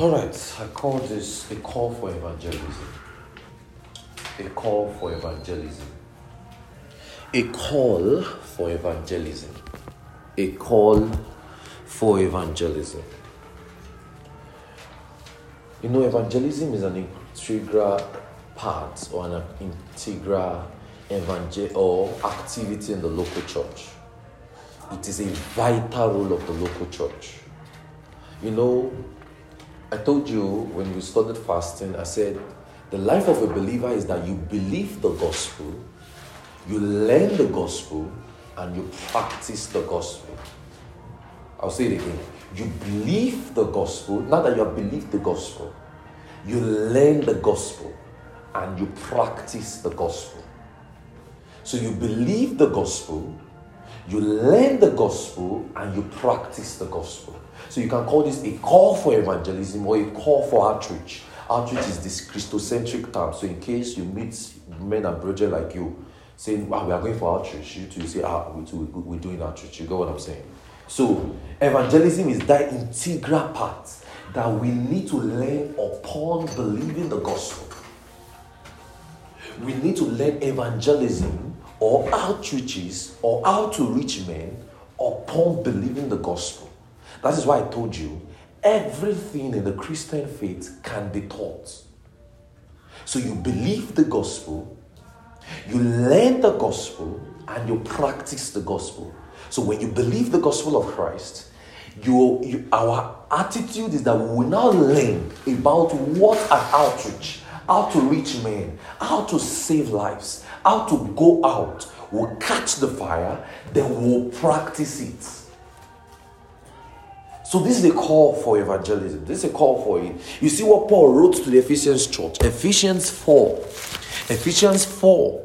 All right, I call this a call for evangelism. A call for evangelism. A call for evangelism. A call for evangelism. You know, evangelism is an integral part or an integral evangel or activity in the local church. It is a vital role of the local church. You know, I told you when we started fasting, I said the life of a believer is that you believe the gospel, you learn the gospel, and you practice the gospel. I'll say it again. You believe the gospel, not that you have believed the gospel. You learn the gospel and you practice the gospel. So you believe the gospel, you learn the gospel, and you practice the gospel. So you can call this a call for evangelism or a call for outreach. Outreach is this Christocentric term. So in case you meet men and brethren like you saying, wow, we are going for outreach, you too say, ah, we too, we're doing outreach. You get what I'm saying? So evangelism is that integral part that we need to learn upon believing the gospel. We need to learn evangelism or outreaches or how to reach men upon believing the gospel. That is why I told you everything in the Christian faith can be taught. So you believe the gospel, you learn the gospel, and you practice the gospel. So when you believe the gospel of Christ, you, you, our attitude is that we will now learn about what an outreach, how to reach men, how to save lives, how to go out. We'll catch the fire, then we'll practice it. So this is a call for evangelism. This is a call for it. You see what Paul wrote to the Ephesians church. Ephesians 4. Ephesians 4.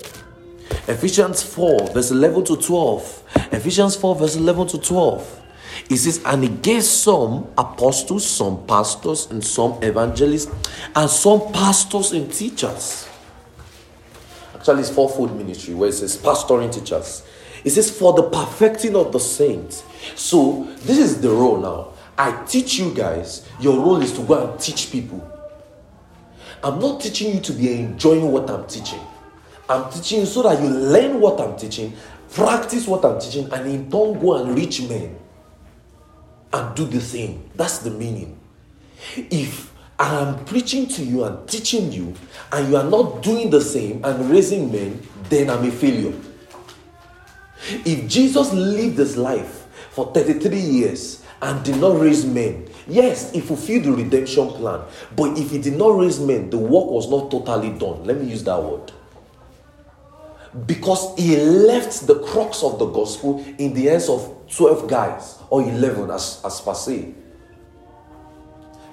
Ephesians 4, verse 11 to 12. Ephesians 4, verse 11 to 12. It says, And he gave some apostles, some pastors, and some evangelists, and some pastors and teachers. Actually, it's fourfold ministry where it says pastoring teachers. It says, For the perfecting of the saints. So, this is the role now. I teach you guys, your role is to go and teach people. I'm not teaching you to be enjoying what I'm teaching. I'm teaching you so that you learn what I'm teaching, practice what I'm teaching, and in turn go and reach men and do the same. That's the meaning. If I'm preaching to you and teaching you, and you are not doing the same and raising men, then I'm a failure. If Jesus lived his life for 33 years and did not raise men. Yes, he fulfilled the redemption plan, but if he did not raise men, the work was not totally done. Let me use that word. Because he left the crux of the gospel in the hands of 12 guys or 11 as, as per se.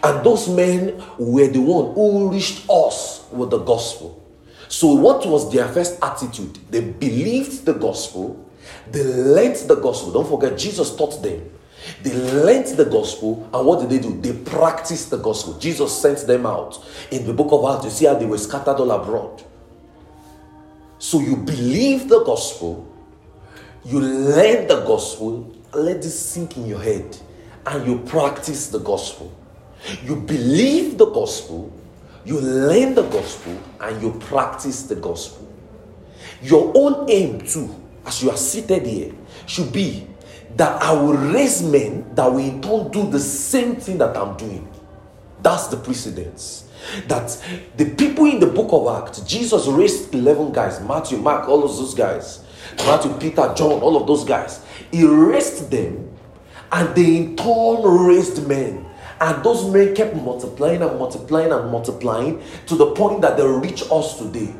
And those men were the one who reached us with the gospel. So, what was their first attitude? They believed the gospel, they learned the gospel. Don't forget, Jesus taught them. They learned the gospel, and what did they do? They practiced the gospel. Jesus sent them out. In the book of Acts, you see how they were scattered all abroad. So you believe the gospel, you learn the gospel, let this sink in your head, and you practice the gospel. You believe the gospel, you learn the gospel, and you practice the gospel. Your own aim, too, as you are seated here, should be that I will raise men that will in turn do the same thing that I'm doing. That's the precedence. That the people in the book of Acts, Jesus raised 11 guys Matthew, Mark, all of those guys, Matthew, Peter, John, all of those guys. He raised them and they in turn raised men. And those men kept multiplying and multiplying and multiplying to the point that they reach us today.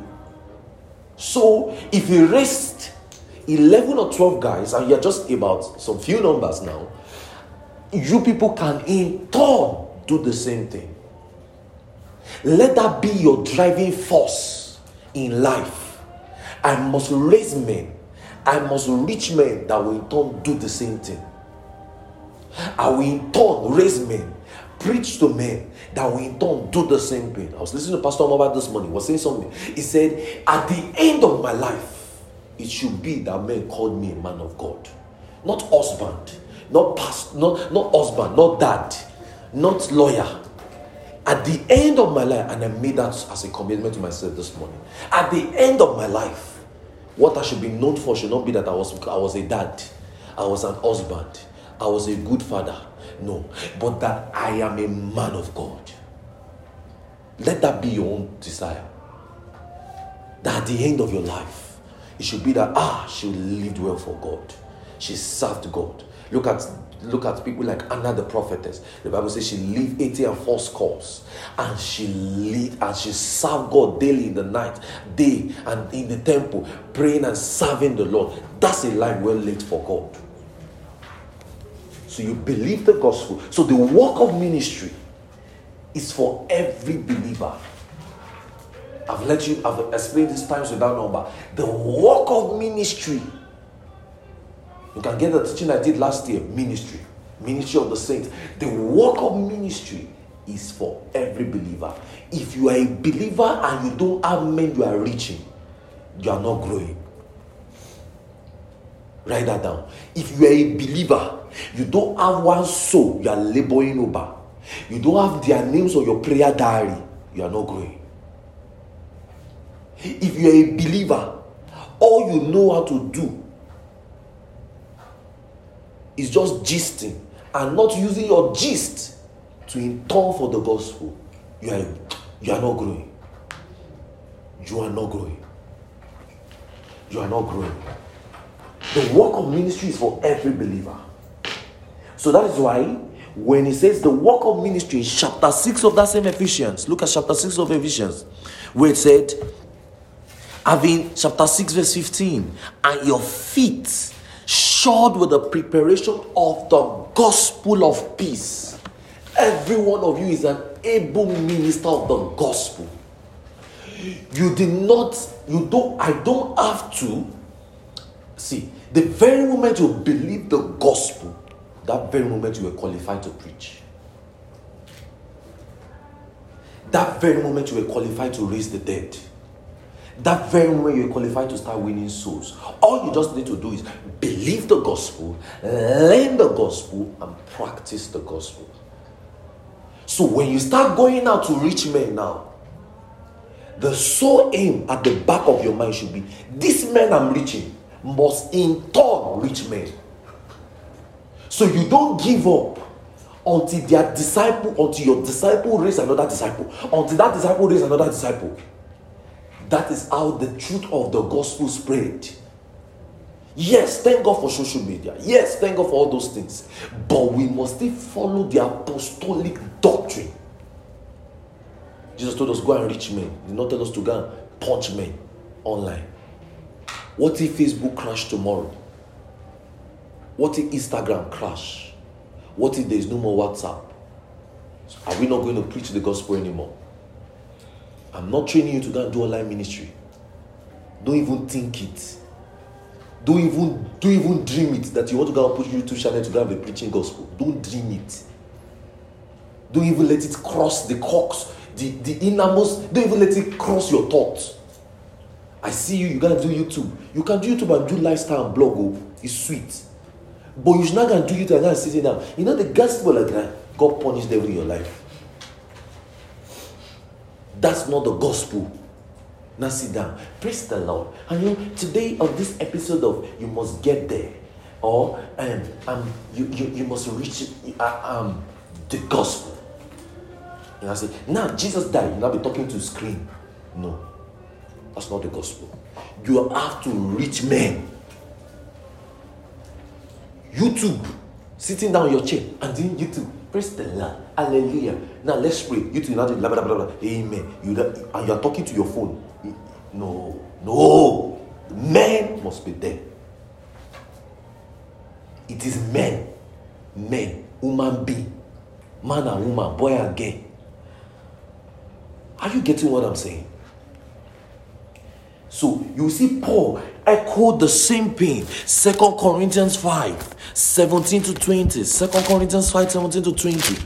So if he raised 11 or 12 guys, and you're just about some few numbers now, you people can in turn do the same thing. Let that be your driving force in life. I must raise men. I must reach men that will in turn do the same thing. I will in turn raise men, preach to men that will in turn do the same thing. I was listening to Pastor Omar this morning, was saying something. He said, At the end of my life, it should be that men called me a man of God. Not husband, not past, not, not husband, not dad, not lawyer. At the end of my life, and I made that as a commitment to myself this morning. At the end of my life, what I should be known for should not be that I was I was a dad, I was an husband, I was a good father. No, but that I am a man of God. Let that be your own desire. That at the end of your life, it should be that ah, she lived well for God. She served God. Look at look at people like Anna the prophetess. The Bible says she lived 80 and four scores. And she lived and she served God daily in the night, day and in the temple, praying and serving the Lord. That's a life well lived for God. So you believe the gospel. So the work of ministry is for every believer. I've let you, I've explained this times without number. The work of ministry you can get the teaching I did last year ministry, ministry of the saints. The work of ministry is for every believer. If you are a believer and you don't have men you are reaching, you are not growing. Write that down. If you are a believer, you don't have one soul you are laboring over, you don't have their names on your prayer diary, you are not growing. If you are a believer, all you know how to do is just gisting and not using your gist to intone for the gospel, you are, you are not growing. You are not growing. You are not growing. The work of ministry is for every believer. So that is why when he says the work of ministry, chapter 6 of that same Ephesians, look at chapter 6 of Ephesians, where it said, having chapter 6, verse 15, and your feet shod with the preparation of the gospel of peace. Every one of you is an able minister of the gospel. You did not, you don't, I don't have to. See, the very moment you believe the gospel, that very moment you are qualified to preach. That very moment you are qualified to raise the dead that very way you're qualified to start winning souls. All you just need to do is believe the gospel, learn the gospel, and practice the gospel. So when you start going out to reach men now, the sole aim at the back of your mind should be this man I'm reaching must in turn reach men. So you don't give up until their disciple, until your disciple raise another disciple, until that disciple raise another disciple. That is how the truth of the gospel spread. Yes, thank God for social media. Yes, thank God for all those things. But we must still follow the apostolic doctrine. Jesus told us go and reach men. He did not tell us to go and punch men online. What if Facebook crash tomorrow? What if Instagram crash? What if there is no more WhatsApp? Are we not going to preach the gospel anymore? I'm not training you to go and do online ministry. Don't even think it. Don't even don't even dream it that you want to go and put YouTube channel to go and be preaching gospel. Don't dream it. Don't even let it cross the cox, the, the innermost, don't even let it cross your thoughts. I see you, you gotta do YouTube. You can do YouTube and do lifestyle and blog. Oh, it's sweet. But you should not gonna do YouTube and sit it down. You know the gospel like that, God punished them in your life. That's not the gospel. Now sit down. Praise the Lord. And you know, today on this episode of You Must Get There, or um, um you, you, you must reach uh, um the gospel. And I say, now Jesus died, you now be talking to screen. No, that's not the gospel. You have to reach men. YouTube, sitting down your chair and doing YouTube. Praise the Lord. Hallelujah. Now let's pray. You two, blah, blah, blah, blah. Amen. You, and uh, you're talking to your phone. No, no. Men must be there. It is men. Men. Human being. Man and woman. Boy and girl. Are you getting what I'm saying? So you see Paul echoed the same pain. Second Corinthians 5, 17 to 20. Second Corinthians 5, 17 to 20.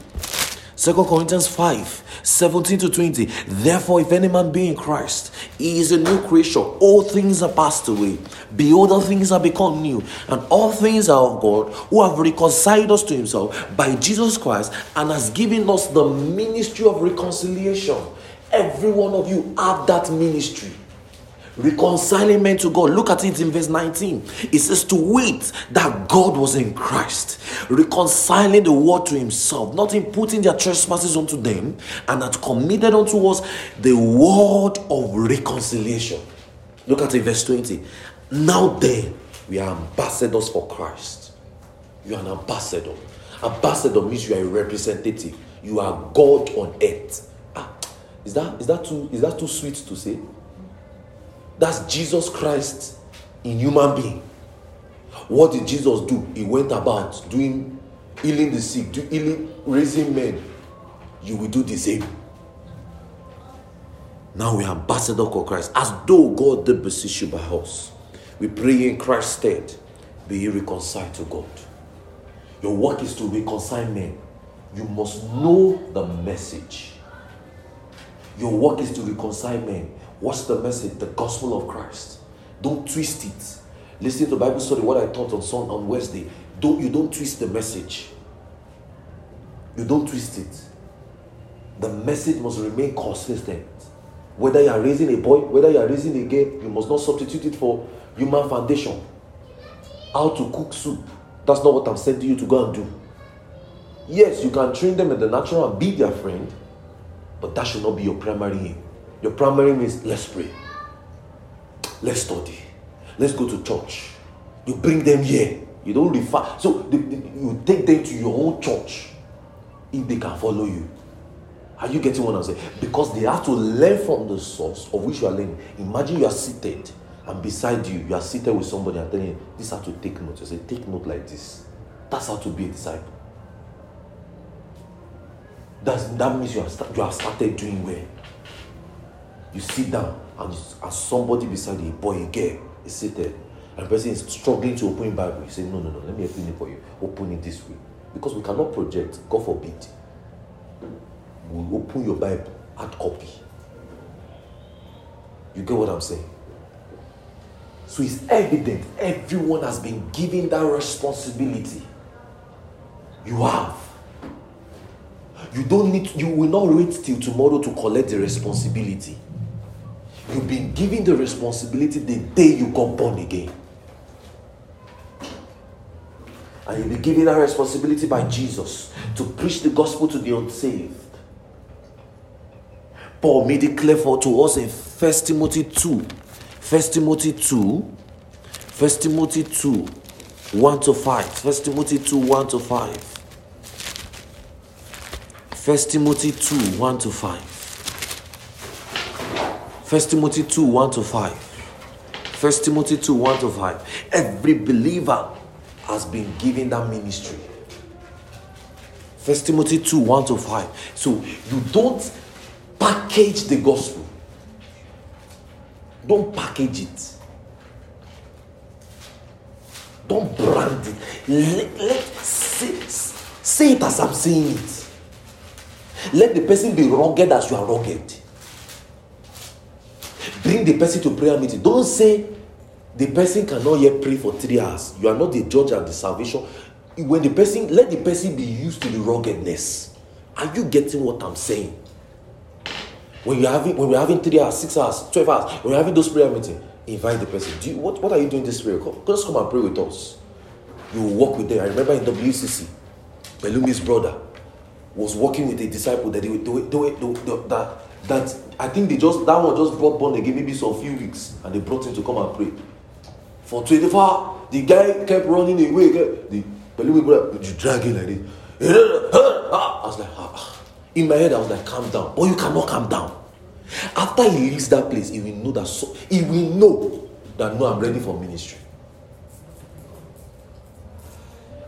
Second Corinthians 5 17 to 20. Therefore, if any man be in Christ, he is a new creature. All things are passed away. Behold, all things are become new. And all things are of God, who have reconciled us to himself by Jesus Christ and has given us the ministry of reconciliation. Every one of you have that ministry reconciling men to God. Look at it in verse 19. It says to wait that God was in Christ, reconciling the world to himself, not in putting their trespasses unto them, and had committed unto us the word of reconciliation. Look at it, verse 20. Now then, we are ambassadors for Christ. You are an ambassador. Ambassador means you are a representative. You are God on earth. Ah, is that is that too is that too sweet to say? That's Jesus Christ in human being. What did Jesus do? He went about doing healing the sick, do, healing, raising men. You will do the same. Now we are ambassador of Christ, as though God did beseech you by us. We pray in Christ's stead, be ye reconciled to God. Your work is to reconcile men. You must know the message. Your work is to reconcile men. What's the message? The gospel of Christ. Don't twist it. Listen to Bible study, what I taught on Sunday on Wednesday. Don't you don't twist the message. You don't twist it. The message must remain consistent. Whether you are raising a boy, whether you are raising a girl, you must not substitute it for human foundation. How to cook soup. That's not what I'm sending you to go and do. Yes, you can train them in the natural and be their friend, but that should not be your primary aim. Your primary means let's pray, let's study, let's go to church. You bring them here. You don't refer. So the, the, you take them to your own church if they can follow you. Are you getting what I'm saying? Because they have to learn from the source of which you are learning. Imagine you are seated and beside you, you are seated with somebody and telling you, this how to take note. You say, take note like this. That's how to be a disciple. That's, that means you have, you have started doing well. You sit down and as somebody beside you, boy, a girl is seated, and the person is struggling to open Bible. You say, No, no, no, let me open it for you. Open it this way. Because we cannot project, God forbid. We'll open your Bible, hard copy. You get what I'm saying? So it's evident everyone has been given that responsibility. You have. You don't need, you will not wait till tomorrow to collect the responsibility. You've been given the responsibility the day you got born again. And you'll be given that responsibility by Jesus to preach the gospel to the unsaved. Paul made it clear for to us in 1 Timothy 2. 1 Timothy 2. 1 Timothy 2. 1 to 5. 1 Timothy 2, 1 to 5. 1 Timothy 2, 1 to 5. First Timothy 2 1 to 5. First Timothy 2 1 to 5. Every believer has been given that ministry. First Timothy 2 1 to 5. So you don't package the gospel, don't package it. Don't brand it. Let, let say, say it as I'm saying it. Let the person be rugged as you are rugged bring the person to prayer meeting. Don't say the person cannot yet pray for three hours. You are not the judge of the salvation. When the person, let the person be used to the ruggedness. Are you getting what I'm saying? When you're having when we're having three hours, six hours, twelve hours, when you're having those prayer meetings, invite the person. Do you, what, what are you doing this prayer? Come, just come and pray with us. You will walk with them. I remember in WCC, Pelumi's brother was working with a disciple that they, they, they, that that I think they just that one just brought born again maybe some few weeks and they brought him to come and pray. For 24 the guy kept running away. The Pelumi brother, you drag him like this. I was like, ah. in my head, I was like, calm down. But you cannot calm down. After he leaves that place, he will know that so he will know that no, I'm ready for ministry.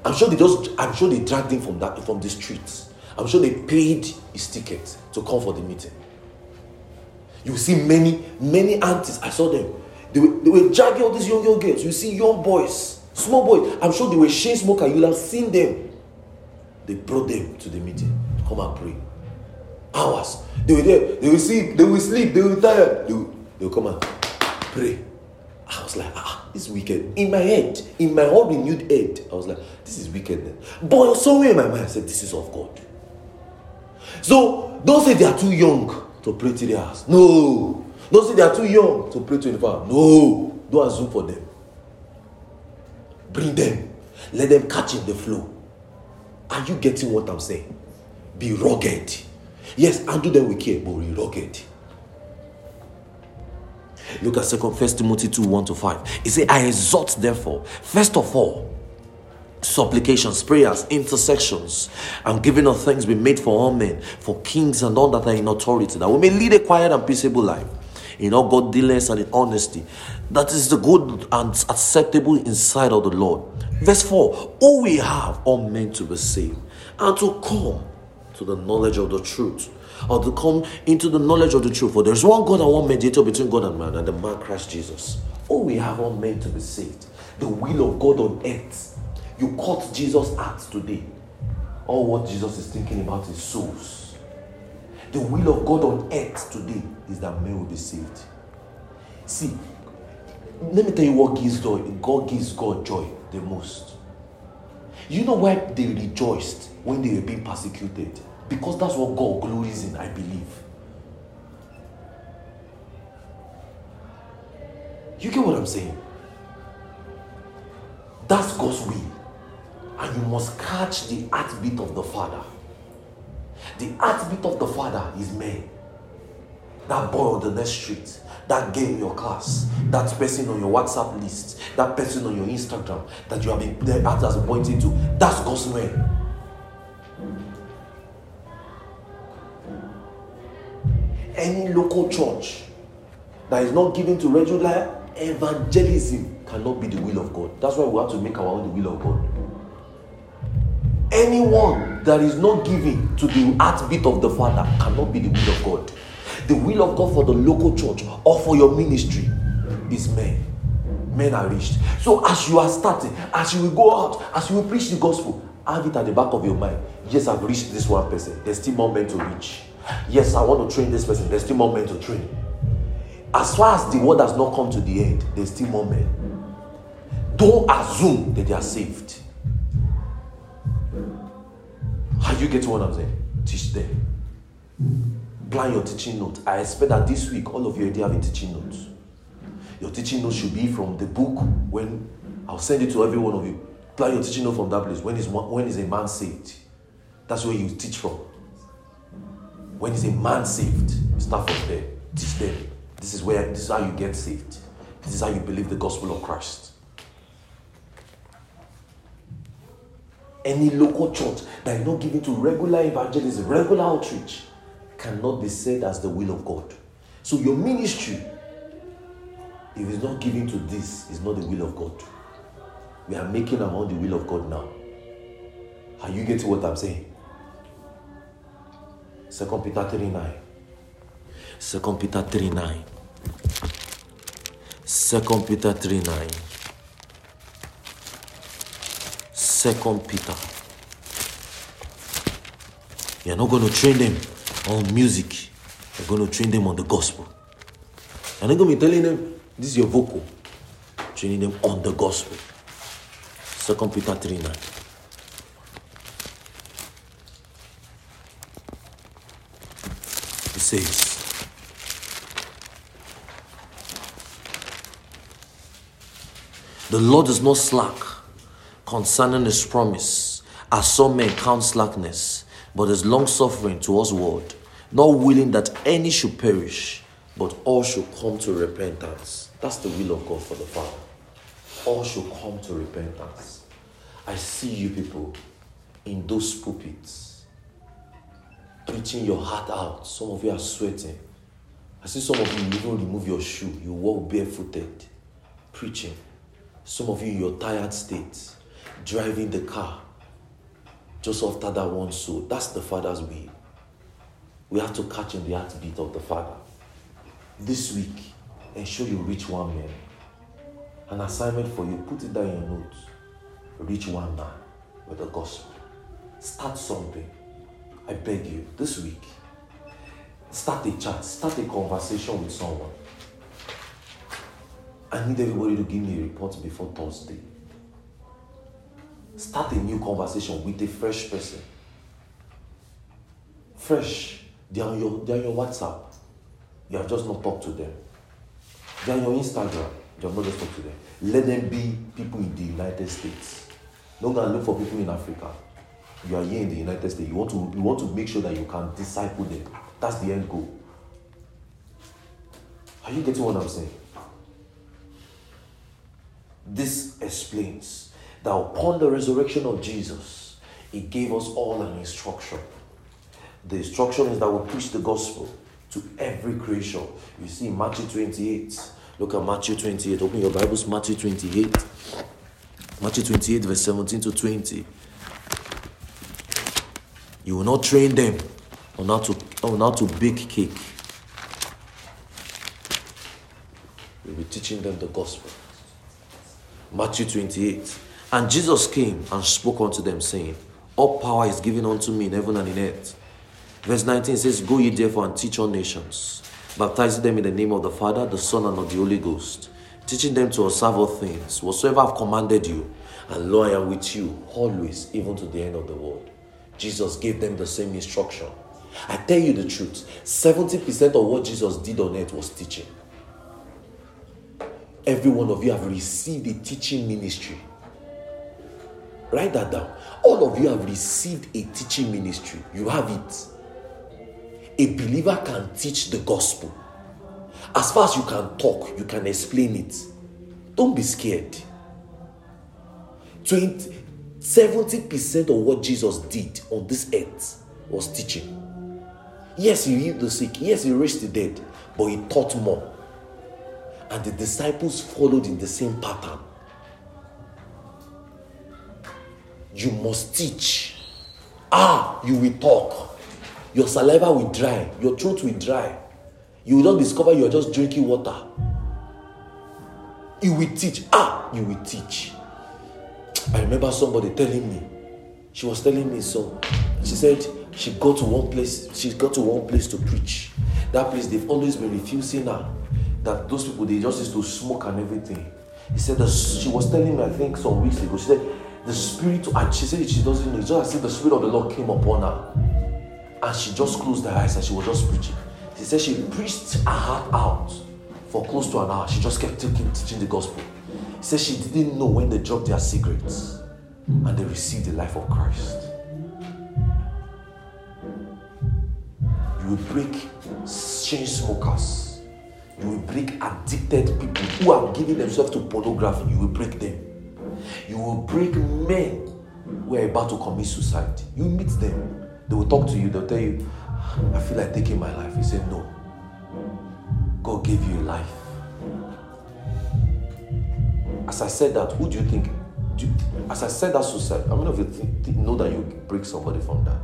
I'm sure they just I'm sure they dragged him from that from the streets. I'm sure they paid his ticket to come for the meeting. You see many, many aunties. I saw them. They were, they were all these young, young girls. You see young boys, small boys. I'm sure they were chain smoker. You'll have seen them. They brought them to the meeting to come and pray. Hours. They were there, they will sleep, they will sleep, they will tired. They will, they will come and pray. I was like, ah, this is wicked. In my head, in my whole renewed head, I was like, this is wicked. But somewhere in my mind, I said, this is of God. So don't say they are too young to pray three hours. No. Don't say they are too young to pray 24 hours. No. Don't assume for them. Bring them. Let them catch in the flow. Are you getting what I'm saying? Be rugged. Yes, do them with care, but be rugged. Look at second first Timothy 2 1 to 5. He said, I exhort therefore, first of all, supplications, prayers, intercessions, and giving of thanks be made for all men, for kings and all that are in authority, that we may lead a quiet and peaceable life in all godliness and in honesty. That is the good and acceptable inside of the Lord. Verse 4 All we have all men to be saved and to come to the knowledge of the truth. Or to come into the knowledge of the truth. For there's one God and one mediator between God and man, and the man Christ Jesus. All we have all men to be saved. The will of God on earth. You caught Jesus out today. All what Jesus is thinking about is souls. The will of God on earth today is that men will be saved. See, let me tell you what gives joy. God gives God joy the most. You know why they rejoiced when they were being persecuted? Because that's what God glories in, I believe. You get what I'm saying? That's God's will. And you must catch the heartbeat of the Father. The heartbeat of the Father is man. That boy on the next street, that girl in your class, that person on your WhatsApp list, that person on your Instagram that you have been there as pointing to, that's God's man. Any local church that is not given to regular evangelism cannot be the will of God. That's why we have to make our own the will of God. Anyone that is not giving to the heartbeat of the Father cannot be the will of God. The will of God for the local church or for your ministry is men. Men are reached. So as you are starting, as you will go out, as you will preach the gospel, have it at the back of your mind. Yes, I've reached this one person. There's still more men to reach. Yes, I want to train this person. There's still more men to train. As far as the word has not come to the end, there's still more men. Don't assume that they are saved. Are you getting what I'm saying? Teach them plan your teaching notes. I expect that this week all of you already have a teaching notes. Your teaching notes should be from the book when I'll send it to every one of you. Plan your teaching note from that place. When is when is a man saved? That's where you teach from. When is a man saved? Start from there. Teach them. This is where this is how you get saved. This is how you believe the gospel of Christ. Any local church that is not given to regular evangelism, regular outreach, cannot be said as the will of God. So your ministry, if it's not given to this, is not the will of God. We are making own the will of God now. Are you getting what I'm saying? Second Peter 3 9. Second Peter 3 9. Second Peter 3 9. Second Peter. You're not going to train them on music. You're going to train them on the gospel. And I'm going to be telling them, this is your vocal. Training them on the gospel. Second Peter 3 9. It says, The Lord is not slack concerning his promise, as some men count slackness, but is long suffering towards word, not willing that any should perish, but all should come to repentance. That's the will of God for the Father. All should come to repentance. I see you people in those pulpits preaching your heart out. Some of you are sweating. I see some of you even remove your shoe. You walk barefooted, preaching. Some of you in your tired state, driving the car just after that one soul. That's the Father's will. We have to catch in the heartbeat of the Father. This week, ensure you reach one man. An assignment for you, put it down in your notes. Reach one man with the gospel. Start something I beg you, this week, start a chat, start a conversation with someone. I need everybody to give me a report before Thursday. Start a new conversation with a fresh person. Fresh. They're on your, they're on your WhatsApp. You have just not talked to them. They're on your Instagram. You have not just talked to them. Let them be people in the United States. Don't go and look for people in Africa. You are here in the United States. You want to you want to make sure that you can disciple them. That's the end goal. Are you getting what I'm saying? This explains that upon the resurrection of Jesus, He gave us all an instruction. The instruction is that we preach the gospel to every creation. You see Matthew 28. Look at Matthew 28. Open your Bibles, Matthew 28. Matthew 28, verse 17 to 20. You will not train them on how to, on how to bake cake. You'll be teaching them the gospel. Matthew 28. And Jesus came and spoke unto them, saying, All power is given unto me in heaven and in earth. Verse 19 says, Go ye therefore and teach all nations, baptizing them in the name of the Father, the Son, and of the Holy Ghost, teaching them to observe all things, whatsoever I've commanded you, and lo, I am with you always, even to the end of the world. Jesus gave them the same instruction. I tell you the truth 70% of what Jesus did on earth was teaching. Every one of you have received a teaching ministry. Write that down. All of you have received a teaching ministry. You have it. A believer can teach the gospel. As far as you can talk, you can explain it. Don't be scared. 20, 70% of what Jesus did on this earth was teaching. Yes, he healed the sick. Yes, he raised the dead. But he taught more. And the disciples followed in the same pattern. You must teach. Ah, you will talk. Your saliva will dry. Your throat will dry. You will not discover you are just drinking water. You will teach. Ah, you will teach. I remember somebody telling me, she was telling me so. She said she got to one place, she got to one place to preach. That place, they've always been refusing her. That those people, they just used to smoke and everything. He said that she was telling me, I think some weeks ago, she said the spirit, and she said she doesn't know, it's just as if the spirit of the Lord came upon her. And she just closed her eyes and she was just preaching. She said she preached her heart out for close to an hour. She just kept teaching, teaching the gospel. He said she didn't know when they dropped their cigarettes and they received the life of Christ. You will break chain smokers. You will break addicted people who are giving themselves to pornography. You will break them. You will break men who are about to commit suicide. You meet them. They will talk to you. They'll tell you, I feel like taking my life. You say, No. God gave you life. As I said that, who do you think? Do you, as I said that suicide, how many of you know that you break somebody from that?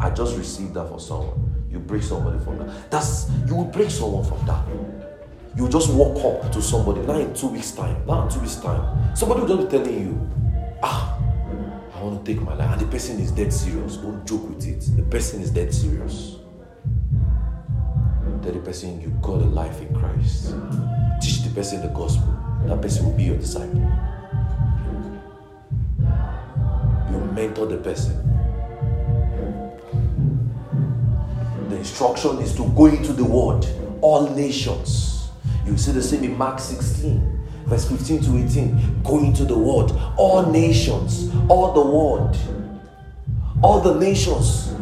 I just received that for someone. You break somebody from that. That's you will break someone from that. You just walk up to somebody now in two weeks' time. Now in two weeks' time, somebody will just be telling you, ah, I want to take my life, and the person is dead serious. Don't joke with it. The person is dead serious. Tell the person you got a life in Christ. Teach the person the gospel that person will be your disciple. You mentor the person. The instruction is to go into the world, all nations. You see the same in Mark 16, verse 15 to 18. Go into the world, all nations, all the world, all the nations.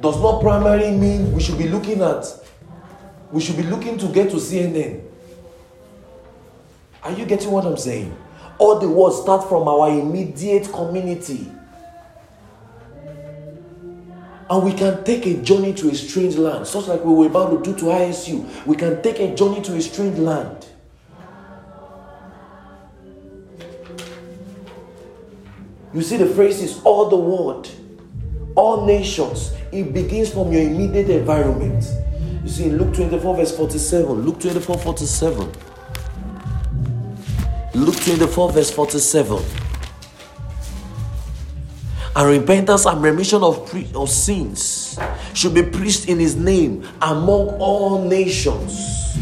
Does not primarily mean we should be looking at, we should be looking to get to CNN are you getting what I'm saying? All the words start from our immediate community. And we can take a journey to a strange land, such like we were about to do to ISU. We can take a journey to a strange land. You see, the phrase is all the world, all nations. It begins from your immediate environment. You see, in Luke 24, verse 47, Luke 24, 47. Luke 24, verse 47. And repentance and remission of, pre- of sins should be preached in his name among all nations,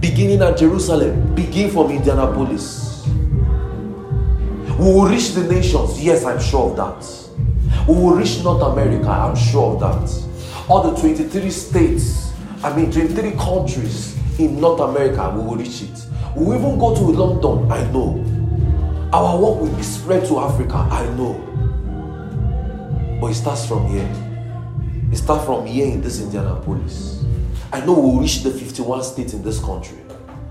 beginning at Jerusalem, begin from Indianapolis. We will reach the nations, yes, I'm sure of that. We will reach North America, I'm sure of that. All the 23 states, I mean, 23 countries in North America, we will reach it. We will even go to London, I know. Our work will be spread to Africa, I know. But it starts from here. It starts from here in this Indianapolis. I know we'll reach the 51 states in this country.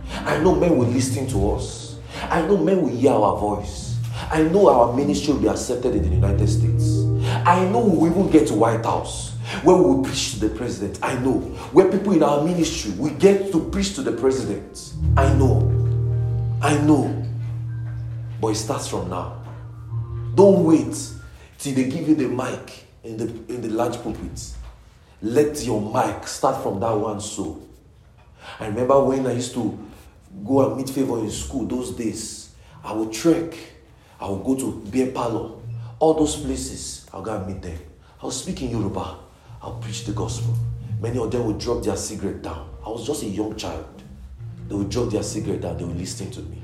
I know men will listen to us. I know men will hear our voice. I know our ministry will be accepted in the United States. I know we will get to White House where we will preach to the president. I know. Where people in our ministry we get to preach to the president. I know. I know. But it starts from now. Don't wait till they give you the mic in the in the large pulpit. Let your mic start from that one so. I remember when I used to go and meet favor in school those days. I would trek, I would go to beer parlor, all those places. I'll go and meet them. I'll speak in Yoruba. I'll preach the gospel. Many of them would drop their cigarette down. I was just a young child. They would drop their cigarette down. They would listen to me.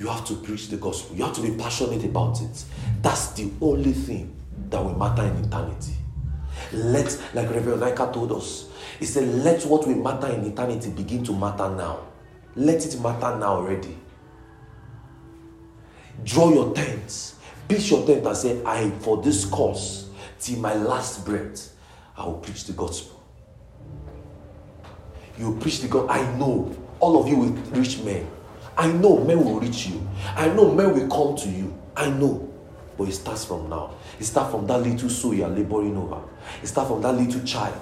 You have to preach the gospel. You have to be passionate about it. That's the only thing that will matter in eternity. Let, like Reverend Nika told us, he said, let what will matter in eternity begin to matter now. Let it matter now already. Draw your tent. Pitch your tent and say, I, for this cause, till my last breath, I will preach the gospel. You preach the gospel. I know all of you will reach men. I know men will reach you. I know men will come to you. I know. But it starts from now. It starts from that little soul you are laboring over. It starts from that little child.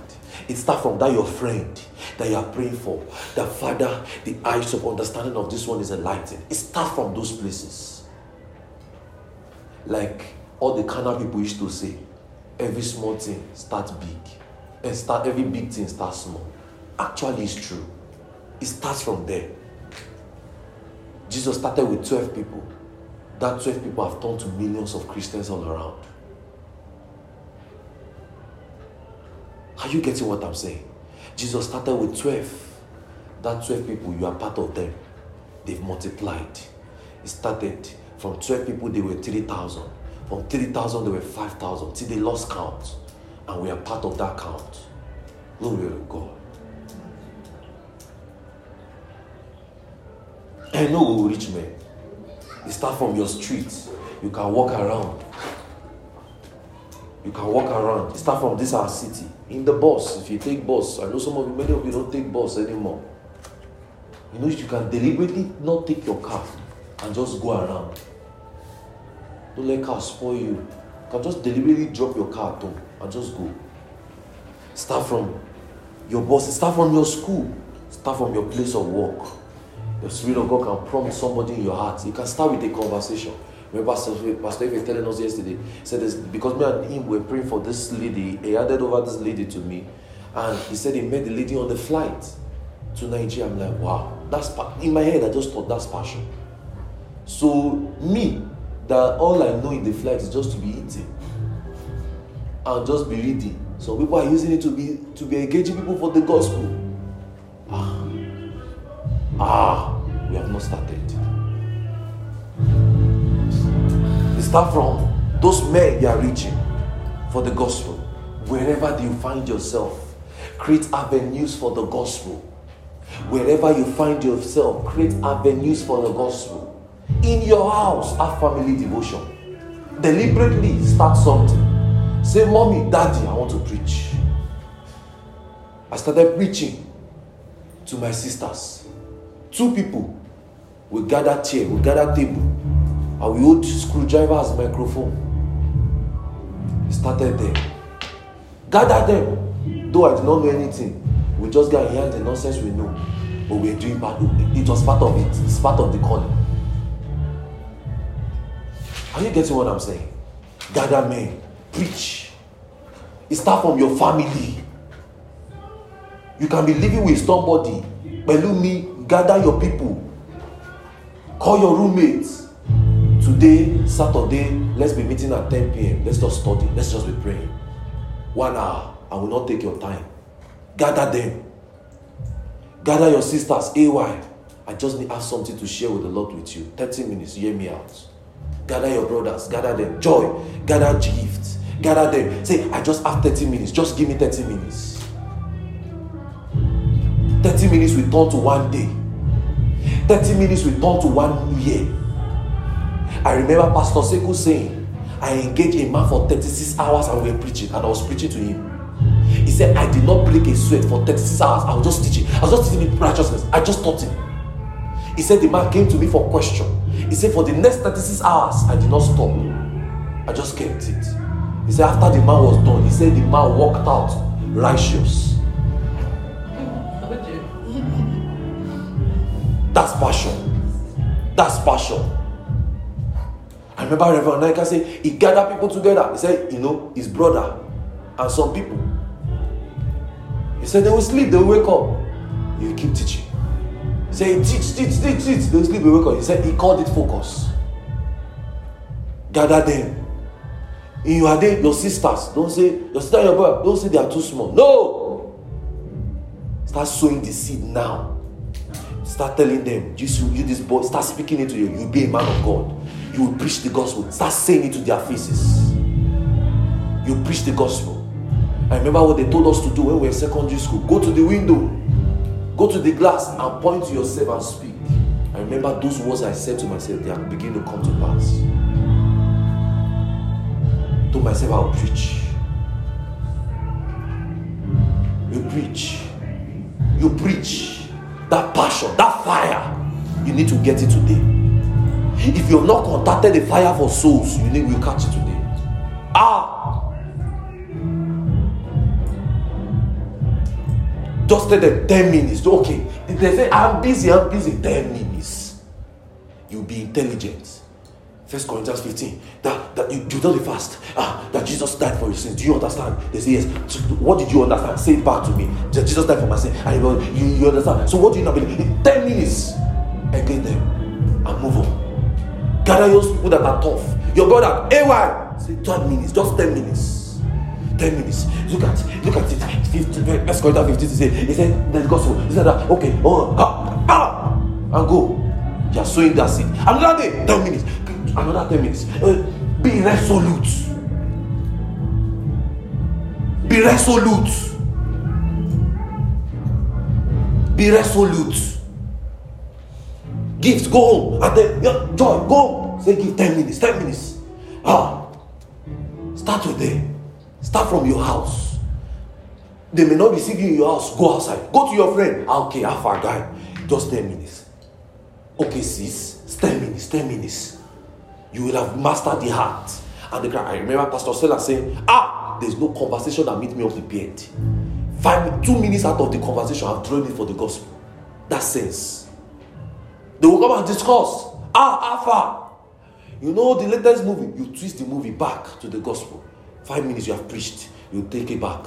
It starts from that your friend that you are praying for. That Father, the eyes of understanding of this one is enlightened. It starts from those places. Like all the carnal people used to say, every small thing starts big. And start every big thing starts small. Actually, it's true. It starts from there. Jesus started with 12 people. That 12 people have turned to millions of Christians all around. Are you getting what I'm saying? Jesus started with 12. That 12 people, you are part of them. They've multiplied. It started from 12 people, they were 3,000. From 3,000, they were 5,000. Till they lost count. And we are part of that count. Glory to God. Eh, I know we will reach men. You start from your streets. You can walk around. You can walk around. You start from this our city. In the bus, if you take bus, I know some of you, many of you don't take bus anymore. You know, you can deliberately not take your car and just go around. Don't let car spoil you. You can just deliberately drop your car at home and just go. Start from your boss. Start from your school. Start from your place of work. The Spirit of God can prompt somebody in your heart. You can start with a conversation. Remember, Pastor Eve telling us yesterday, he said this, because me and him were praying for this lady, he handed over this lady to me, and he said he met the lady on the flight to Nigeria. I'm like, wow, that's in my head. I just thought that's passion. So me, that all I know in the flight is just to be eating and just be reading. So people are using it to be to be engaging people for the gospel. Ah, we have not started. Start from those men you are reaching for the gospel. Wherever you find yourself, create avenues for the gospel. Wherever you find yourself, create avenues for the gospel. In your house, have family devotion. Deliberately start something. Say, Mommy, Daddy, I want to preach. I started preaching to my sisters. Two people we gather chair, we gather table, and we hold screwdriver as microphone. Started there. Gather them. Though I did not know anything, we just got here the nonsense we know. But we're doing part it was part of it. It's part of the calling. Are you getting what I'm saying? Gather men, preach. It start from your family. You can be living with somebody. me, gather your people. Call your roommates today saturday let's be meeting at 10 p.m let's just study let's just be praying One hour. I will not take your time. Gather them. Gather your sisters. AY. I just need have something to share with the Lord with you. 30 minutes. Hear me out. Gather your brothers. Gather them. Joy. Gather gifts. Gather them. Say, I just have 30 minutes. Just give me 30 minutes. 30 minutes will turn to one day. 30 minutes will turn to one year. I remember Pastor Seku saying, I engaged a man for 36 hours and we were preaching, and I was preaching to him. He said, I did not break a sweat for 36 hours. I was just teaching. I was just teaching him righteousness. I just taught him. He said, The man came to me for question. He said, For the next 36 hours, I did not stop. I just kept it. He said, After the man was done, he said, The man walked out righteous. That's passion. That's passion. I remember Reverend Naika said he gathered people together. He said, you know, his brother and some people. He said they will sleep, they will wake up. He will keep teaching. He said, teach, teach, teach, teach. They will sleep, they will wake up. He said he called it focus. Gather them. In your day, your sisters, don't say, your sister your brother, don't say they are too small. No! Start sowing the seed now. Start telling them, you, you this boy, start speaking it to you. You'll be a man of God you will preach the gospel. Start saying it to their faces. You preach the gospel. I remember what they told us to do when we were in secondary school. Go to the window, go to the glass, and point to yourself and speak. I remember those words I said to myself, they are beginning to come to pass. To myself, I'll preach. You preach. You preach. That passion, that fire, you need to get it today. If you have not contacted the fire for souls, you need will catch it today. Ah! Just tell them 10 minutes. Okay. They say, I'm busy, I'm busy, 10 minutes. You'll be intelligent. First Corinthians 15. That, that you, you the fast. Ah, that Jesus died for your sins. Do you understand? They say, Yes. So what did you understand? Say it back to me. That Jesus died for my sin. And you, you, you understand. So what do you not believe? In 10 minutes, engage them and move on. Gather those people that are tough. Your brother, AY, say 12 minutes, just 10 minutes. 10 minutes. Look at look at it. 15, let's go 15 to say, he said, the gospel. He said that, okay, oh, ah, ah, and go. You are sowing that seed. Another day, 10 minutes. Another 10 minutes. Uh, be resolute. Be resolute. Be resolute. Gifts, go home. And then, yeah, joy, go. Say, give 10 minutes, 10 minutes. Ah. Start with them. Start from your house. They may not be singing in your house. Go outside. Go to your friend. Ah, okay, how far guy? Just 10 minutes. Okay, sis. 10 minutes, 10 minutes. You will have mastered the heart. And the I remember Pastor Stella saying, Ah, there's no conversation that meet me off the bed. Five, two minutes out of the conversation, I've drawn it for the gospel. That sense. They will come and discuss. Ah, Alpha. You know the latest movie, you twist the movie back to the gospel. Five minutes you have preached, you take it back.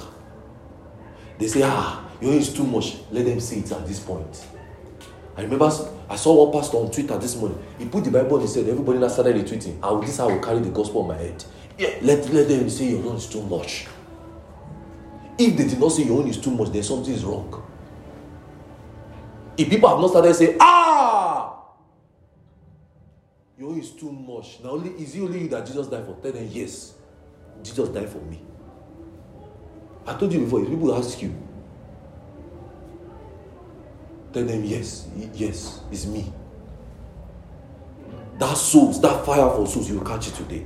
They say, ah, your is too much. Let them see it at this point. I remember I saw one pastor on Twitter this morning. He put the Bible and he said, everybody that started retweeting, I will, this I will carry the gospel on my head. Yeah, let, let them say your own is too much. If they did not say your own is too much, then something is wrong. If people have not started saying, ah, your own is too much. Now, only is it only you that Jesus died for? Tell them, yes, Jesus died for me. I told you before, if people ask you, tell them, yes, yes, it's me. That souls, that fire for souls, you will catch it today.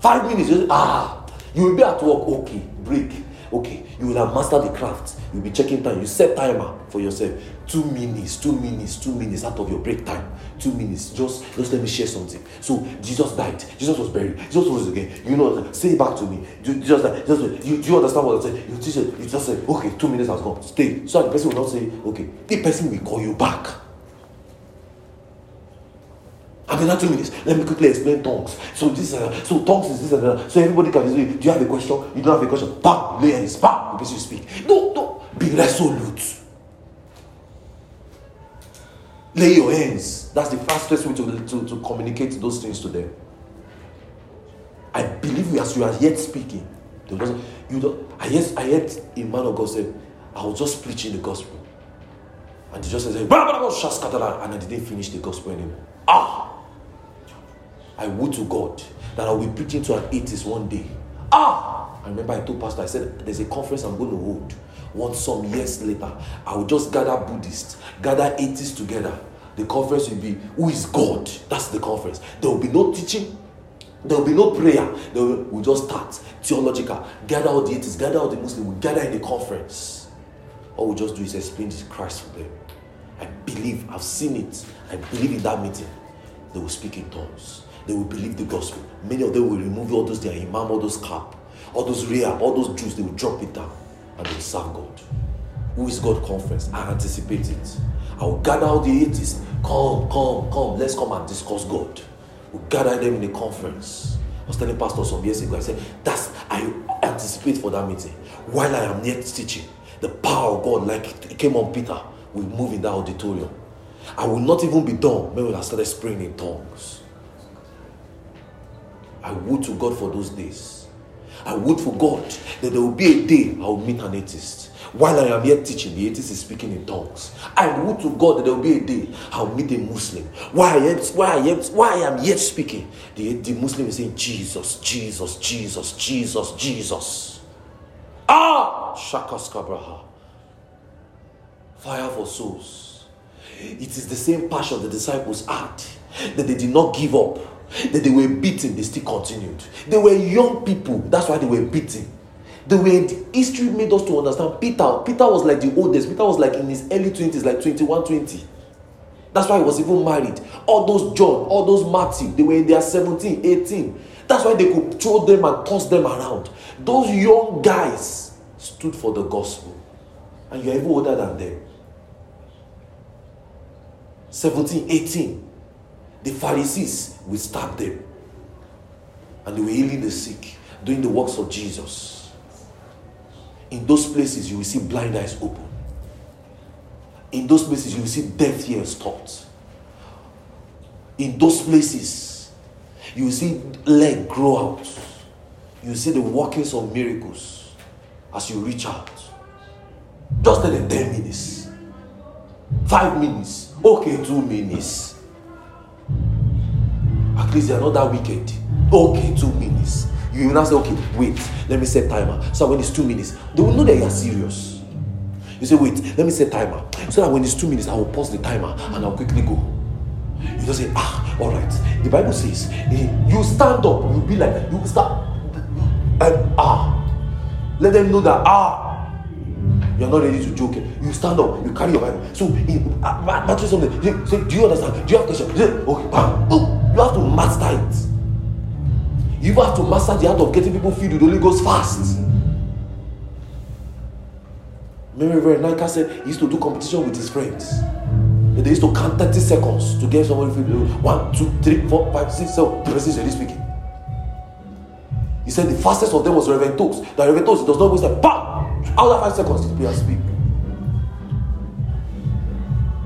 Five minutes, ah, you will be at work, okay, break. Okay, you will have mastered the craft. You'll be checking time. You set timer for yourself. Two minutes, two minutes, two minutes out of your break time. Two minutes. Just just let me share something. So Jesus died. Jesus was buried. Jesus rose again. You know, say it back to me. Jesus died. Jesus, you, do you understand what I say? You you just say, okay, two minutes has gone. Stay. So the person will not say, okay. The person will call you back. Then two minutes, let me quickly explain tongues. So this, uh, so tongues is this and that. So everybody can say, do you have a question? You don't have a question. Bam, lay hands, bam, the person speak. No, no, be resolute. Lay your hands. That's the fastest way to, to, to communicate those things to them. I believe you as you are yet speaking, you I heard, I heard a man of God said, I was just preaching the gospel. And he just said, and I didn't finish the gospel anymore. Ah! I would to God that I'll be preaching to an atheist one day. Ah! I remember I told Pastor, I said, there's a conference I'm going to hold. Once some years later, I will just gather Buddhists, gather atheists together. The conference will be, Who is God? That's the conference. There will be no teaching, there will be no prayer. There will, we'll just start theological. Gather all the atheists, gather all the Muslims. we'll gather in the conference. All we'll just do is explain this Christ for them. I believe, I've seen it. I believe in that meeting. They will speak in tongues. They will believe the gospel. Many of them will remove all those their imam, all those cap, all those real, all those Jews. They will drop it down and they will serve God. Who is God conference? I anticipate it. I will gather all the atheists. Come, come, come. Let's come and discuss God. We'll gather them in a conference. I was telling Pastor some years ago, I said, That's I anticipate for that meeting. While I am yet teaching, the power of God, like it came on Peter, will move in that auditorium. I will not even be done when I started spraying in tongues. I would to God for those days. I would for God that there will be a day I will meet an atheist. While I am here teaching, the atheist is speaking in tongues. I would to God that there will be a day I'll meet a Muslim. Why I why I why I am yet speaking, the, the Muslim is saying Jesus, Jesus, Jesus, Jesus, Jesus. Ah, Shakas Kabraha. Fire for souls. It is the same passion the disciples had that they did not give up that they were beaten, they still continued. They were young people, that's why they were beaten. The way history made us to understand Peter, Peter was like the oldest, Peter was like in his early 20s, like 21, 20. That's why he was even married. All those John, all those Matthew, they were in their 17, 18. That's why they could throw them and toss them around. Those young guys stood for the gospel. And you're even older than them. 17, 18 the Pharisees will stab them. And they were healing the sick, doing the works of Jesus. In those places, you will see blind eyes open. In those places, you will see deaf ears stopped. In those places, you will see leg grow out. You will see the workings of miracles as you reach out. Just tell them 10 minutes, 5 minutes, okay, 2 minutes. At least they are not that wicked. Okay, two minutes. You will now say, okay, wait, let me set timer. So when it's two minutes, they will know that you are serious. You say, wait, let me set timer. So that when it's two minutes, I will pause the timer and I'll quickly go. You just say, ah, all right. The Bible says, you stand up, you'll be like, you start, and ah. Let them know that, ah, you're not ready to joke. You stand up, you carry your Bible. So, in, uh, something, say, do you understand? Do you have question? Say, okay, bam. You have to master it. You have to master the art of getting people filled with the Holy Ghost fast. Remember, Reverend Nika said he used to do competition with his friends. They used to count 30 seconds to get someone filled. One, two, three, four, five, six, seven. The person is speaking. He said the fastest of them was Reverend Toast. That Reverend does not waste a bam! Out five seconds, he will speak.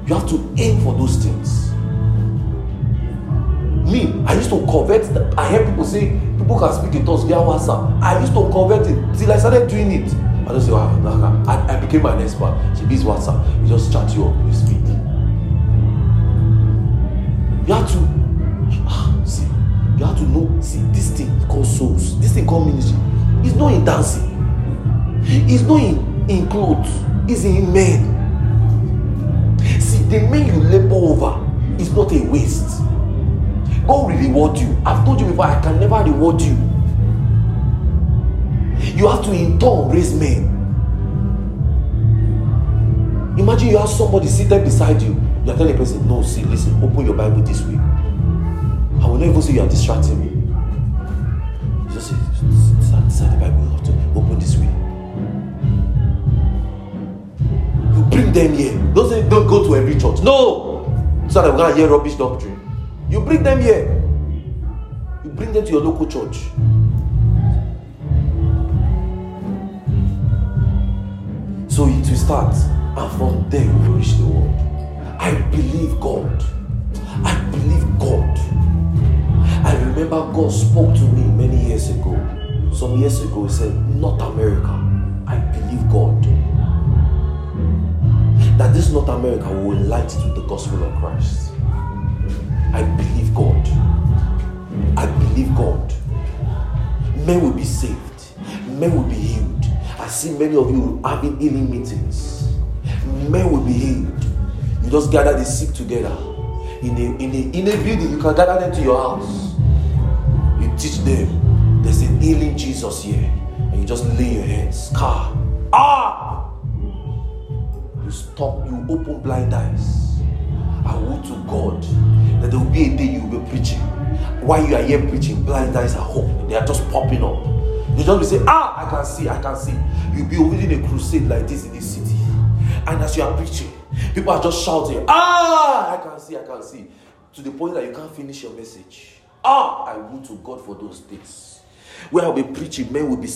You have to aim for those things. Me, I used to convert. I hear people say people can speak in tongues via WhatsApp. I used to convert it till I started doing it. I just say, wow, I, I became an expert. She beats WhatsApp. You just chat you up, you speak. You have to ah, see. You have to know. See, this thing called souls. This thing called ministry. It's not in dancing. It's not in, in clothes. It's in men. See, the men you labor over is not a waste. God will reward you. I've told you before, I can never reward you. You have to in turn raise men. Imagine you have somebody seated beside you. You're telling a person, no, see, listen, open your Bible this way. I will not even say you are distracting me. You just say, start the Bible, you open this way. Bring them here. Don't say, don't go to every church. No! So that we're to hear rubbish doctrine. You bring them here. You bring them to your local church. So it will start, and from there we will reach the world. I believe God. I believe God. I remember God spoke to me many years ago. some years ago, he said, North America, I believe God that this North America will light it with the gospel of Christ. I believe God. I believe God. Men will be saved, men will be healed. I see many of you having healing meetings. Men will be healed. You just gather the sick together in a, in a, in a building. You can gather them to your house. You teach them. There's an healing Jesus here. And you just lay your hands. Car. Ah! Stop, you open blind eyes. I would to God that there will be a day you will be preaching. While you are here preaching, blind eyes are open. They are just popping up. You just be say, Ah, I can see, I can see. You'll be holding a crusade like this in this city. And as you are preaching, people are just shouting, Ah, I can see, I can see. To the point that you can't finish your message. Ah, I would to God for those days where I'll be preaching, men will be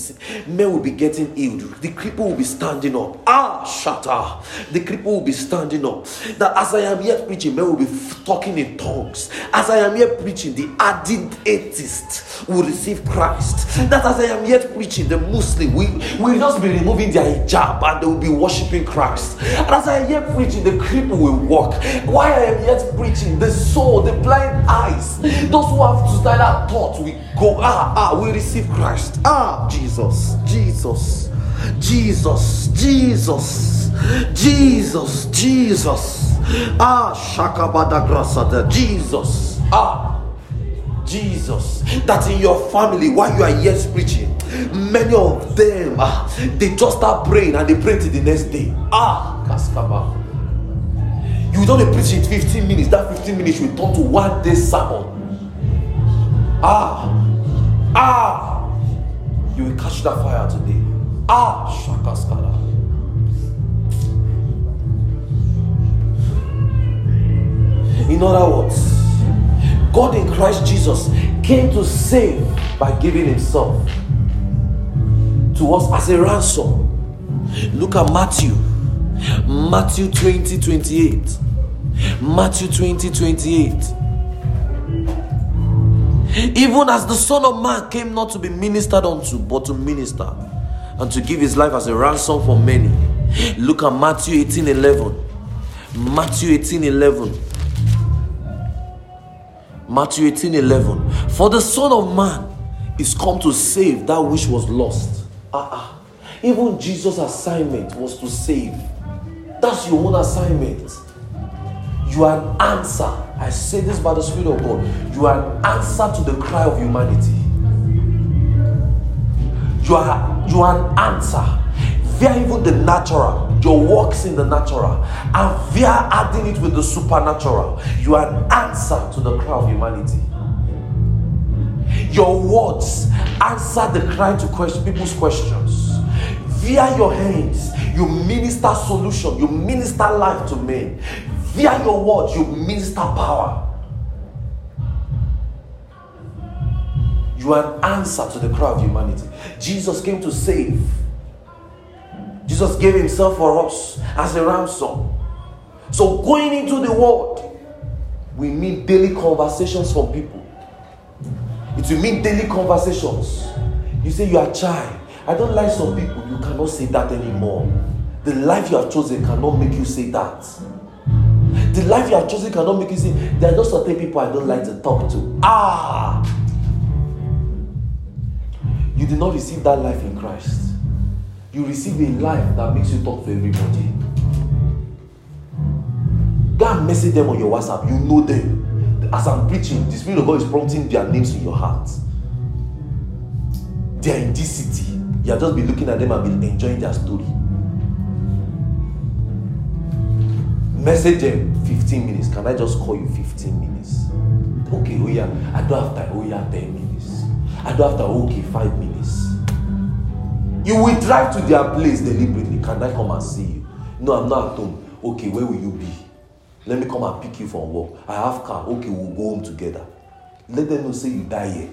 men will be getting healed. The cripple will be standing up. Ah, shatter. The cripple will be standing up. That as I am yet preaching, men will be talking in tongues. As I am yet preaching, the added atheist will receive Christ. That as I am yet preaching, the Muslim will, will just be removing their hijab and they will be worshiping Christ. And as I am yet preaching, the cripple will walk. Why I am yet preaching, the soul, the blind eyes, those who have to suicidal thoughts will go. Ah, ah, we receive receive Christ. Ah, Jesus, Jesus, Jesus, Jesus, Jesus, Jesus. Ah, Shakabada Grasada, Jesus. Ah, Jesus. That in your family, while you are yet preaching, many of them, ah, they just start praying and they pray till the next day. Ah, Kaskaba. You don't be preaching 15 minutes, that 15 minutes will turn to one day sermon. Ah, Ah! You will catch that fire today. Ah! Shakaskara. In other words, God in Christ Jesus came to save by giving Himself to us as a ransom. Look at Matthew. Matthew 20 28. Matthew 20 28. Even as the Son of Man came not to be ministered unto, but to minister and to give his life as a ransom for many. Look at Matthew 18 11. Matthew 18 11. Matthew 18 11. For the Son of Man is come to save that which was lost. Uh-uh. Even Jesus' assignment was to save. That's your own assignment. You are an answer. I say this by the Spirit of God. You are an answer to the cry of humanity. You are, you are an answer via even the natural, your works in the natural, and via adding it with the supernatural. You are an answer to the cry of humanity. Your words answer the cry to question, people's questions. Via your hands, you minister solution, you minister life to men Via your words, you minister power. You are an answer to the cry of humanity. Jesus came to save. Jesus gave himself for us as a ransom. So going into the world, we mean daily conversations from people. It will mean daily conversations. You say you are child. I don't like some people. You cannot say that anymore. The life you have chosen cannot make you say that. The life you have chosen cannot make you see. There are just certain people I don't like to talk to. Ah! You did not receive that life in Christ. You receive a life that makes you talk to everybody. Go and message them on your WhatsApp. You know them. As I'm preaching, the Spirit of God is prompting their names in your heart. They are in this city. You have just been looking at them and been enjoying their story. Message them 15 minutes. Can I just call you 15 minutes? Okay, oh yeah, I have time. Oh yeah, 10 minutes. I have time. Okay, 5 minutes. You will drive to their place deliberately. Can I come and see you? No, I'm not at home. Okay, where will you be? Let me come and pick you from work. I have car. Okay, we'll go home together. Let them know say you die here.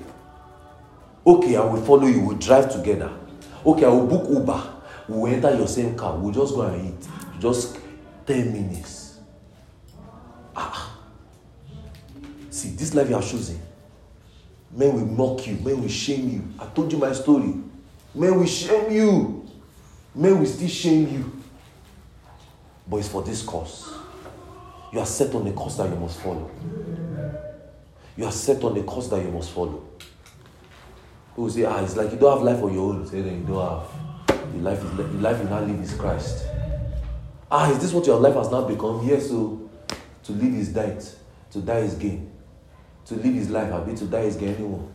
Okay, I will follow you. We'll drive together. Okay, I will book Uber. We'll enter your same car. We'll just go and eat. Just 10 minutes. Ah. See, this life you are choosing, Men will mock you. Men will shame you. I told you my story. Men will shame you. Men will still shame you. But it's for this cause. You are set on a course that you must follow. You are set on a course that you must follow. People say, ah, it's like you don't have life on your own. Say, then you don't have. The life, is, the life you now live is Christ. Ah, is this what your life has now become? Yes, so to live is death, to die is gain. To live his life, I'll be to die is gain anymore.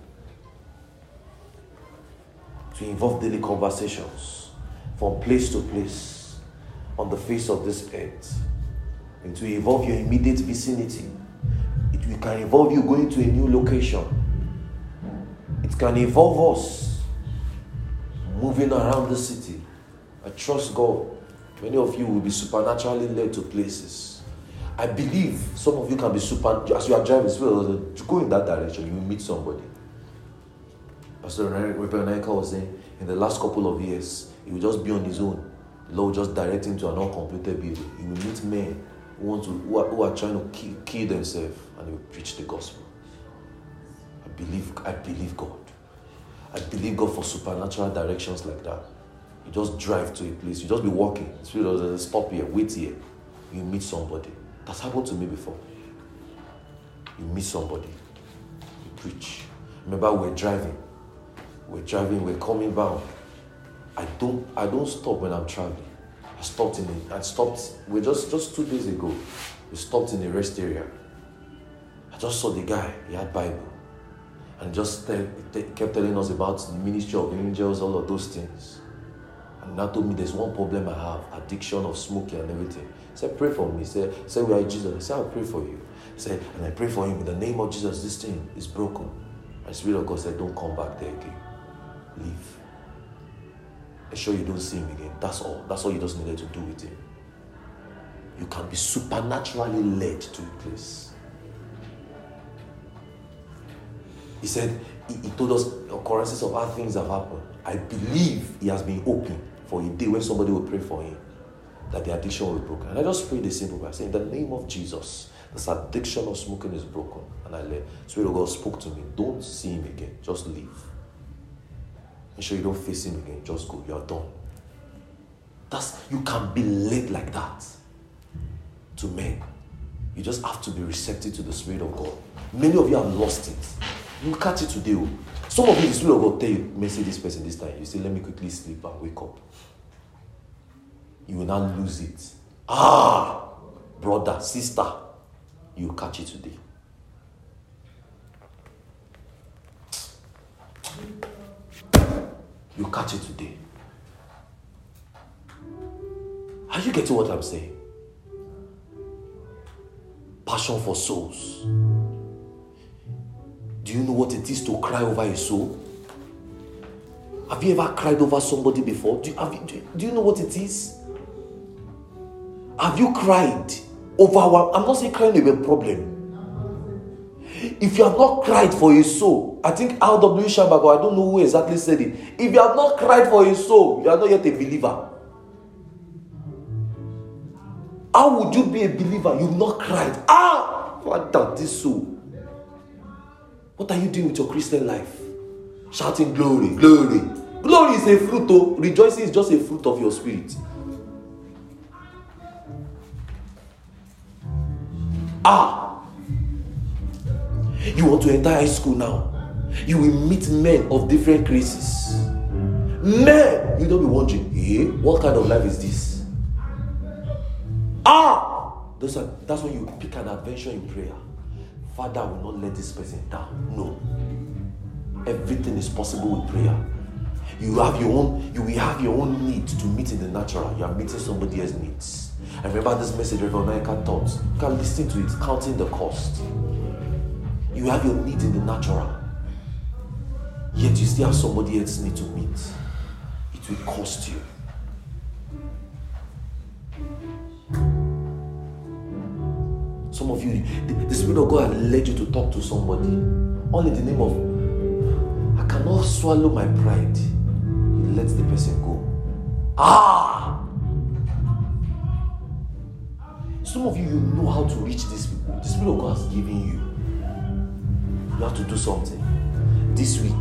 To involve daily conversations from place to place on the face of this earth and to involve your immediate vicinity. It can involve you going to a new location. It can involve us moving around the city. I trust God. Many of you will be supernaturally led to places. I believe some of you can be super as you are driving as well. To go in that direction, you will meet somebody. Pastor Rebecca was saying, in the last couple of years, he will just be on his own. The Lord will just direct him to an uncompleted building. He will meet men who want to who are, who are trying to kill, kill themselves and they will preach the gospel. I believe I believe God. I believe God for supernatural directions like that. You just drive to a place, you just be walking. Spirit of stop here, wait here. You meet somebody. That's happened to me before. You meet somebody, you preach. Remember, we're driving. We're driving, we're coming down. I don't I don't stop when I'm traveling. I stopped in it. I stopped. We just just two days ago. We stopped in the rest area. I just saw the guy. He had Bible, and just tell, kept telling us about the ministry of angels, all of those things. And now told me there's one problem I have: addiction of smoking and everything. Said, "Pray for me." Say, "Say we are Jesus." Say, "I'll pray for you." Say, "And I pray for him in the name of Jesus. This thing is broken." And Spirit of God said, "Don't come back there again. Leave." Ensure you don't see him again. That's all. That's all you just needed to do with him. You can be supernaturally led to a place. He said, he, he told us occurrences of how things have happened. I believe he has been open for a day when somebody will pray for him that the addiction will be broken. And I just prayed the simple prayer, saying, In the name of Jesus, this addiction of smoking is broken. And I let Spirit of God spoke to me. Don't see him again. Just leave. Make sure you don't face him again. Just go. You are done. That's you can be led like that to men. You just have to be receptive to the Spirit of God. Many of you have lost it. You catch it today. Oh. Some of you, the Spirit of God tell you, message this person this time. You say, let me quickly sleep and wake up. You will not lose it. Ah, brother, sister, you catch it today. you catch it today. Are you getting what I'm saying? Passion for souls. Do you know what it is to cry over a soul? Have you ever cried over somebody before? Do you, have you, do, do you know what it is? Have you cried over? I'm not saying crying is a problem. If you have not cried for a soul, I think R.W. Shambach, I don't know who exactly said it. If you have not cried for a soul, you are not yet a believer. How would you be a believer? You've not cried. Ah, what that this soul? What are you doing with your Christian life? Shouting glory, glory. Glory is a fruit, though. Rejoicing is just a fruit of your spirit. Ah, you want to enter high school now. You will meet men of different races. Men, you don't be wondering, hey, what kind of life is this? Ah! Those are, that's when you pick an adventure in prayer. Father will not let this person down. No. Everything is possible with prayer. You have your own, you will have your own need to meet in the natural. You are meeting somebody else's needs. I remember this message Reverend Naika taught. You can listen to it, counting the cost. You have your needs in the natural. Yet you still have somebody else need to meet. It will cost you. Some of you, the, the Spirit of God has led you to talk to somebody. Only the name of I cannot swallow my pride. He lets the person go. Ah! Some of you, you know how to reach these people. The Spirit of God has given you. You have to do something. this week,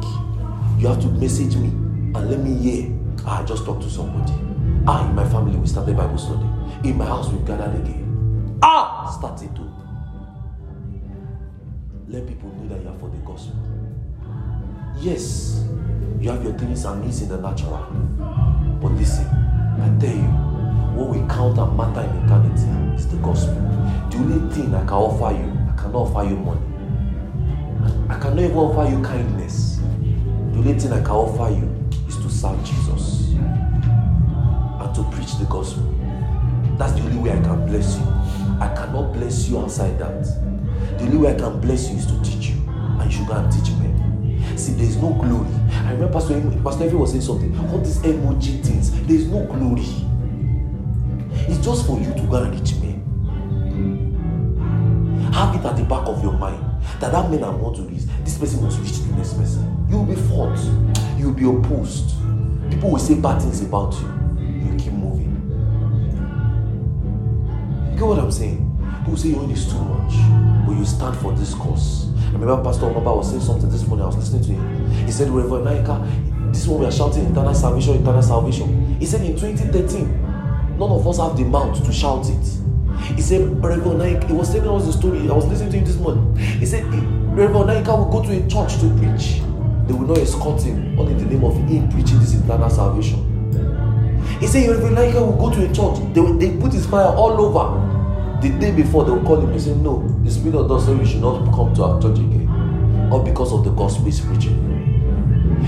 you have to message me and let me hear. Ah, I just talked to somebody. Ah, in my family, we started Bible study. In my house, we've gathered again. Ah, started to. Let people know that you are for the gospel. Yes, you have your things and needs in the natural. But listen, I tell you, what we count and matter in eternity is the gospel. The only thing I can offer you, I cannot offer you money. I cannot even offer you kindness. The only thing I can offer you is to serve Jesus and to preach the gospel. That's the only way I can bless you. I cannot bless you outside that. The only way I can bless you is to teach you, and you should go and teach men. See, there's no glory. I remember Pastor, Pastor was saying something. All these emoji things, there's no glory. It's just for you to go and reach men. Have it at the back of your mind that that man I want to reach, this person must reach the next person. You will be fought. You will be opposed. People will say bad things about you. You keep moving. You get what I'm saying? People say your own is too much, but you stand for this cause. I remember Pastor Omaba was saying something this morning. I was listening to him. He said, Reverend Naika, this one we are shouting eternal salvation, eternal salvation. He said in 2013, none of us have the mouth to shout it. He said, Reverend Naika, he was telling us the story. I was listening to him this morning. He said, Reverend Naika will go to a church to preach. They will not escort him, only in the name of him preaching this eternal salvation. He said, Reverend Naika will go to a church. They, will, they put his fire all over. The day before, they will call him and say, No, the Spirit of God said we should not come to our church again. All because of the gospel he's preaching.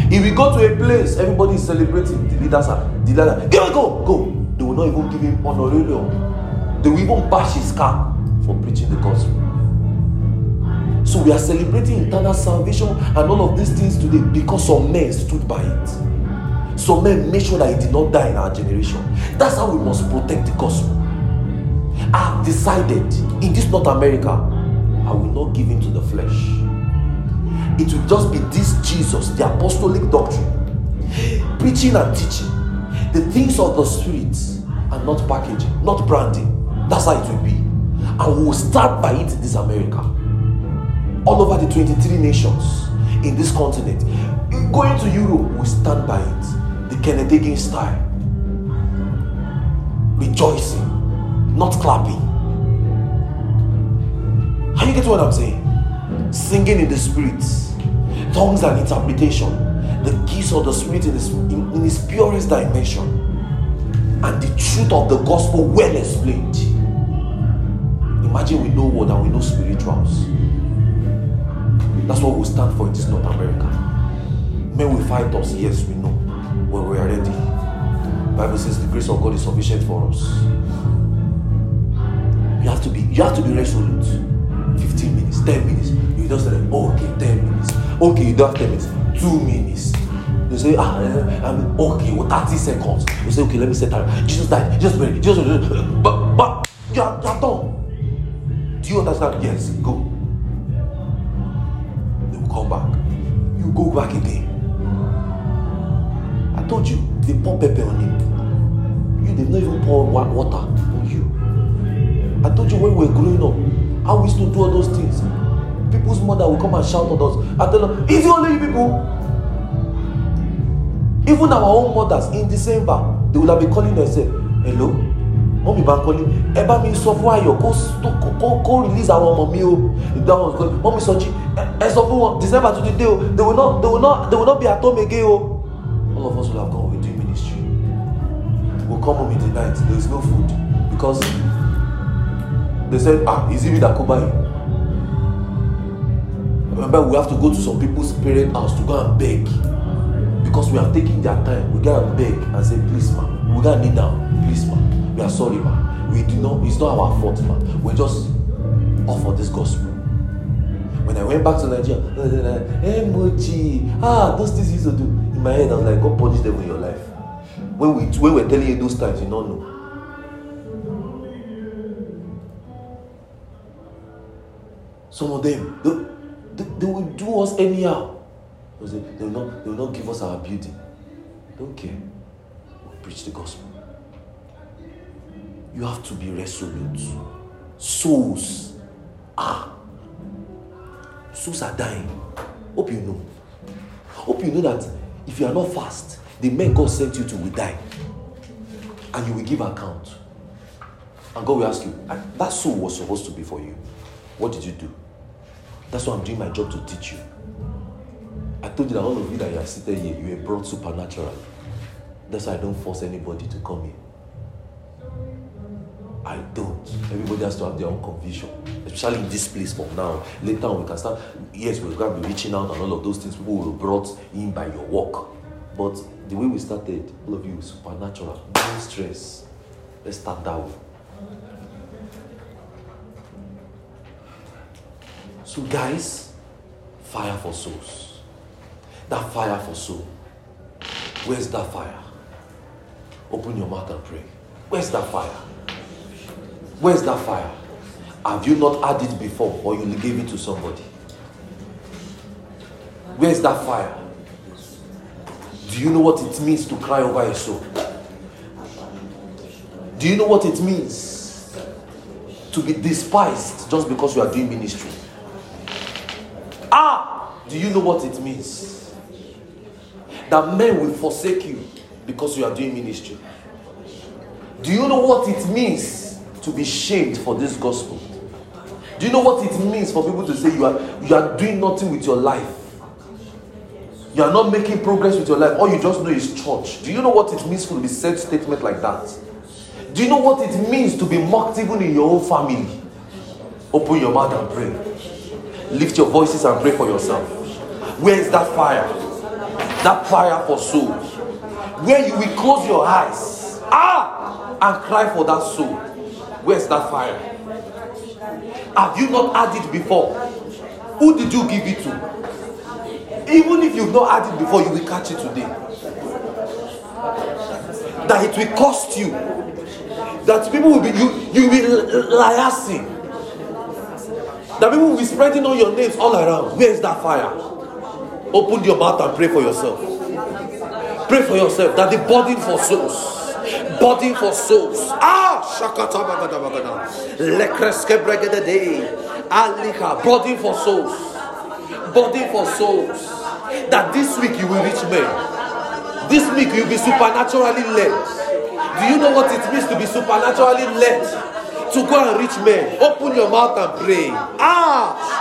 If we go to a place, everybody is celebrating. The leaders are, the leader, go, go, go. Not even give him honorarium. They will even bash his car for preaching the gospel. So we are celebrating eternal salvation and all of these things today because some men stood by it. Some men made sure that it did not die in our generation. That's how we must protect the gospel. I have decided in this North America, I will not give in to the flesh. It will just be this Jesus, the apostolic doctrine, preaching and teaching, the things of the spirit, and not packaging, not branding. That's how it will be. And we will start by it in this America. All over the 23 nations in this continent. Going to Europe, we stand by it. The Hagin style. Rejoicing, not clapping. Are you getting what I'm saying? Singing in the spirit, tongues and interpretation, the gifts of the spirit in its, in, in purest dimension, and the truth of the gospel well explained. Imagine we know word and we know spirituals. That's what we stand for in this North America. Men will fight us, yes, we know. When we are ready. Bible says the grace of God is sufficient for us. You have to be, you have to be resolute. 15 minutes, 10 minutes. You just say, okay, 10 minutes. Okay, you don't have 10 minutes, 2 minutes. You say, ah, mean, okay, well, 30 seconds. You say, okay, let me set time. Jesus died, Jesus buried, Jesus, but, but, you are, you are done. Do you understand? Yes, go. They will come back. You go back again. I told you, they pour pepper on it. You, they've not even pour water on you. I told you when we were growing up, how we used to do all those things. People's mother will come and shout at us. I tell them, is it only you people? Even our own mothers in December, they will have been calling themselves, hello, mọ́mí bá ń kọ́lé ẹ bá mi sọ fún kó kó kó release àwọn ọmọ mi o. Ìgbà wọn kọ́ mọ́mí sọjí ẹ sọ wọn december twenty day o. They will not they will not they will not be at home again o. All of us will have gone we do ministry. We come home in the night. There is no food. Because they said ah is it me that cover you remember we have to go to some people's parent house to go and beg because we have taken their time. We go and beg and say please ma we go and kneel down. Please ma we are sorry ma. We do not it's not our fault ma. We just offer this gospel. When i went back to nigeria hey mochi ah those things you used to do. In my head i was like god punish them in your life. When we when we were telling you those times you no know. Some of them they, they, they will do us anyhow they, they will not they will not give us our building don't care we'll preach the gospel you have to be resolute. Souls are souls are dying. Hope you know. Hope you know that if you are not fast, the men God sent you to will die. And you will give account. And God will ask you, ah, that soul was supposed to be for you. What did you do? That's why I'm doing my job to teach you. I told you that all of you that you are seated here, you were brought supernaturally. That's why I don't force anybody to come here. I don't. Everybody has to have their own conviction, especially in this place from now. Later on, we can start. Yes, we're going to be reaching out and all of those things people will be brought in by your work. But the way we started, all of you, supernatural, no stress. Let's start that way. So, guys, fire for souls. That fire for soul. Where's that fire? Open your mouth and pray. Where's that fire? Where's that fire? Have you not had it before or you gave it to somebody? Where's that fire? Do you know what it means to cry over a soul? Do you know what it means to be despised just because you are doing ministry? Ah! Do you know what it means? That men will forsake you because you are doing ministry. Do you know what it means to be shamed for this gospel. Do you know what it means for people to say you are you are doing nothing with your life? You are not making progress with your life. All you just know is church. Do you know what it means for to be said statement like that? Do you know what it means to be mocked even in your own family? Open your mouth and pray. Lift your voices and pray for yourself. Where is that fire? That fire for soul. Where you will close your eyes. Ah! And cry for that soul. Where's that fire? Have you not had it before? Who did you give it to? Even if you've not had it before, you will catch it today. That it will cost you. That people will be you you will be. That people will be spreading all your names all around. Where is that fire? Open your mouth and pray for yourself. Pray for yourself that the burden for souls body for souls. Ah, shakata bagada bagada. Lekreske bregede day. Alika, body for souls. Body for souls. That this week you will reach men. This week you'll be supernaturally led. Do you know what it means to be supernaturally led? To go and reach men. Open your mouth and pray. Ah!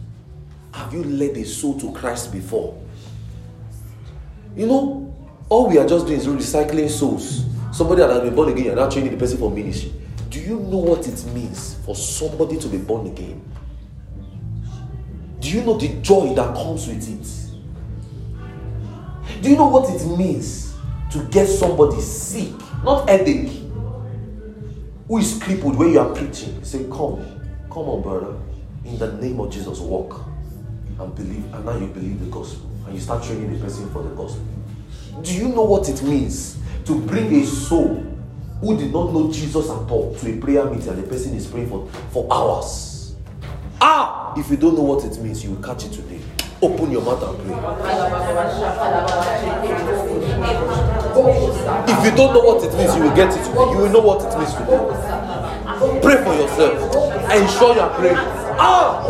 Have you led a soul to Christ before? You know, all we are just doing is recycling souls. Somebody that has been born again, you're now training the person for ministry. Do you know what it means for somebody to be born again? Do you know the joy that comes with it? Do you know what it means to get somebody sick, not headache, who is crippled when you are preaching? Say, Come, come on, brother. In the name of Jesus, walk and believe. And now you believe the gospel. And you start training the person for the gospel. Do you know what it means to bring a soul who did not know Jesus at all to a prayer meeting and the person is praying for, for hours? Ah! If you don't know what it means, you will catch it today. Open your mouth and pray. If you don't know what it means, you will get it today. You will know what it means today. Pray for yourself. Ensure you are praying. Ah!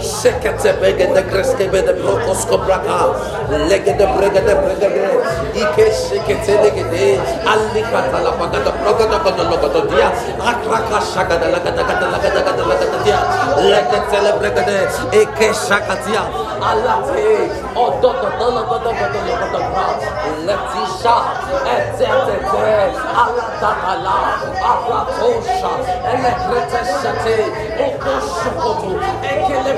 Sekete begede kreske bede brokosko braka. Legede bregede bregede. Ike sekete legede. Ali kata la pagada progada godo logodo dia. Akraka shagada lagada gada lagada gada lagada dia. Legete le bregede. Ike shakatia. Alate. Oh, Odo godo logodo godo logodo bra. Letisha. Etetete. Eh, Alatakala. Apratosha. Elekrete shate. Oko shokoto. Ekele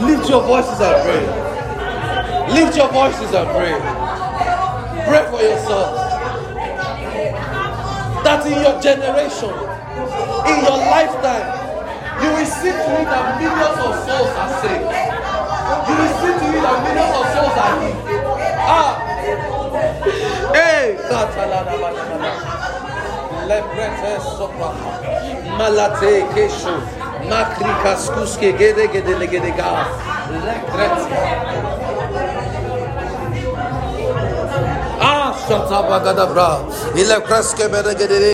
Lift your voices and pray. Lift your voices and pray. Pray for yourself. That in your generation, in your lifetime, you will see to it that millions of souls are saved. You will see to it that millions of souls are healed. Ah! Hey! Leprete sopra. Malate kesho. Makrika skuske gede gede gede ga. Lekret. Ah, shata bagadabra. Ile kreske bede gede